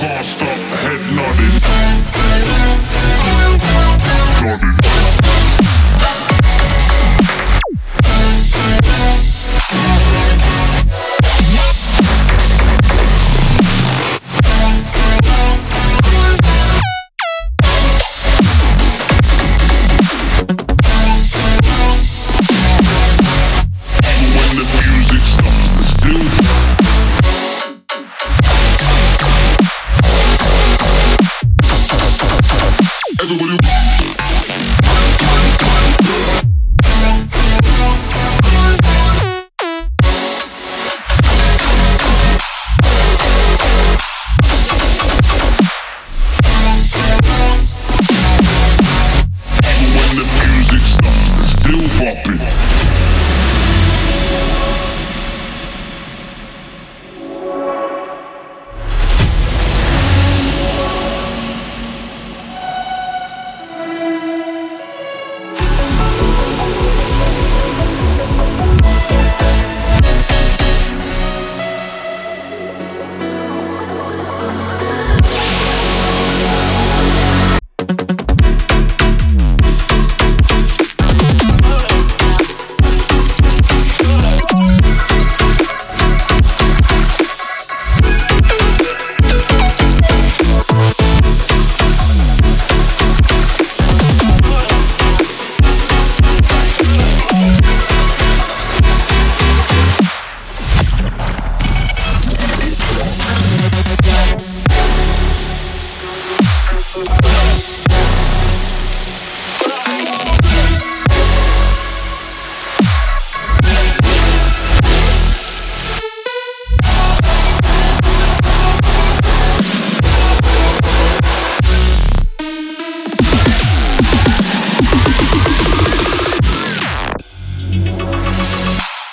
car up, head nodding. Nodding. Everybody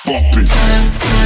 bumping.